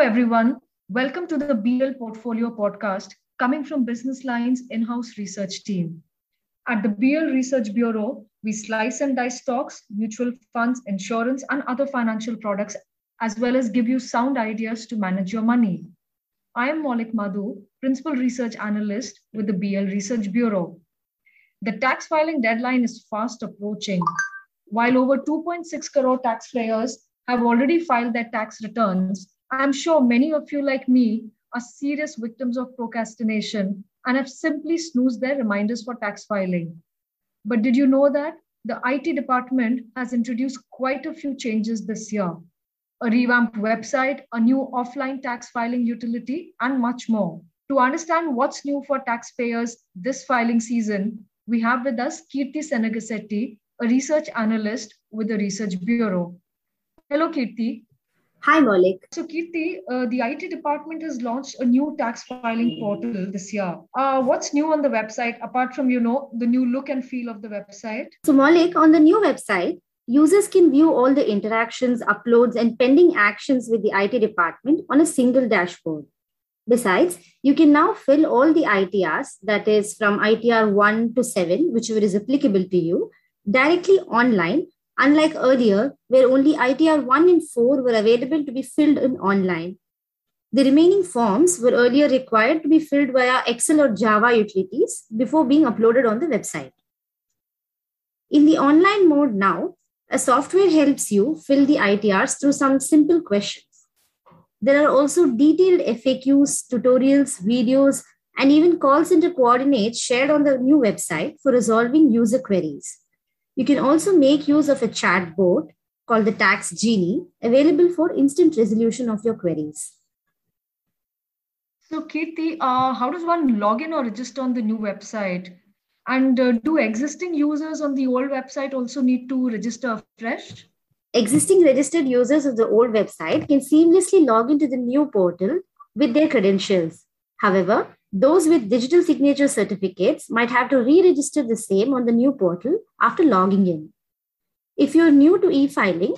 everyone. Welcome to the BL Portfolio podcast coming from Business Line's in house research team. At the BL Research Bureau, we slice and dice stocks, mutual funds, insurance, and other financial products, as well as give you sound ideas to manage your money. I am Maulik Madhu, Principal Research Analyst with the BL Research Bureau. The tax filing deadline is fast approaching. While over 2.6 crore taxpayers have already filed their tax returns, I'm sure many of you, like me, are serious victims of procrastination and have simply snoozed their reminders for tax filing. But did you know that the IT department has introduced quite a few changes this year? A revamped website, a new offline tax filing utility, and much more. To understand what's new for taxpayers this filing season, we have with us Keerthi Sanagasetti, a research analyst with the Research Bureau. Hello, Keerthi. Hi, Maulik. So, Keerthi, uh, the IT department has launched a new tax filing portal this year. Uh, what's new on the website apart from, you know, the new look and feel of the website? So, Maulik, on the new website, users can view all the interactions, uploads, and pending actions with the IT department on a single dashboard. Besides, you can now fill all the ITRs, that is from ITR 1 to 7, whichever is applicable to you, directly online unlike earlier, where only ITR 1 and 4 were available to be filled in online. The remaining forms were earlier required to be filled via Excel or Java utilities before being uploaded on the website. In the online mode now, a software helps you fill the ITRs through some simple questions. There are also detailed FAQs, tutorials, videos, and even call center coordinates shared on the new website for resolving user queries. You can also make use of a chat bot called the Tax Genie, available for instant resolution of your queries. So, Keerthi, uh, how does one log in or register on the new website? And uh, do existing users on the old website also need to register afresh? Existing registered users of the old website can seamlessly log into the new portal with their credentials. However, those with digital signature certificates might have to re-register the same on the new portal after logging in. If you're new to e-filing,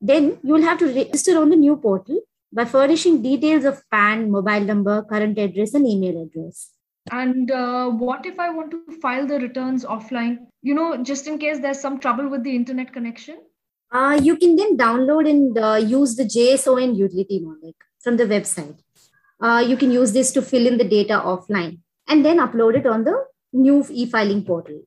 then you will have to register on the new portal by furnishing details of PAN, mobile number, current address, and email address. And uh, what if I want to file the returns offline? You know, just in case there's some trouble with the internet connection? Uh, you can then download and uh, use the JSON utility Maulik from the website uh, you can use this to fill in the data offline and then upload it on the new e-filing portal.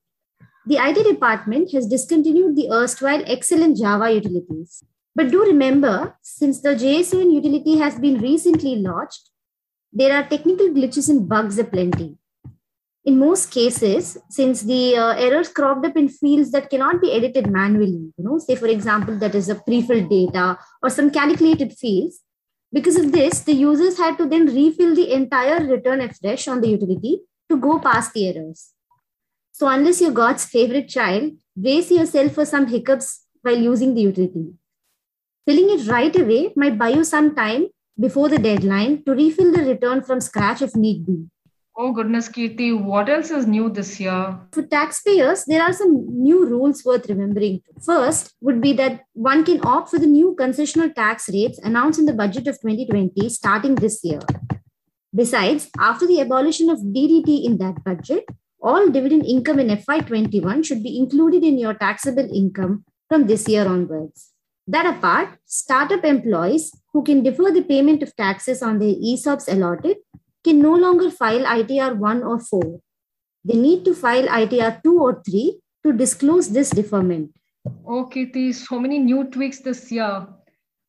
The IT department has discontinued the erstwhile excellent Java utilities. But do remember, since the JSON utility has been recently launched, there are technical glitches and bugs aplenty. In most cases, since the uh, errors cropped up in fields that cannot be edited manually, you know, say for example, that is a pre-filled data or some calculated fields, because of this, the users had to then refill the entire return afresh on the utility to go past the errors. So unless you're God's favorite child, brace yourself for some hiccups while using the utility. Filling it right away might buy you some time before the deadline to refill the return from scratch if need be. Oh goodness, Keerthi, what else is new this year? For taxpayers, there are some new rules worth remembering. First would be that one can opt for the new concessional tax rates announced in the budget of 2020 starting this year. Besides, after the abolition of DDT in that budget, all dividend income in FY21 should be included in your taxable income from this year onwards. That apart, startup employees who can defer the payment of taxes on their ESOPs allotted can no longer file ITR 1 or 4. They need to file ITR 2 or 3 to disclose this deferment. Okay, these so many new tweaks this year.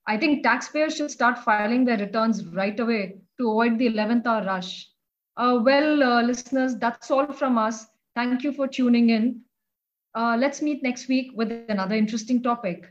I think taxpayers should start filing their returns right away to avoid the 11th hour rush. Uh, well, uh, listeners, that's all from us. Thank you for tuning in. Uh, let's meet next week with another interesting topic.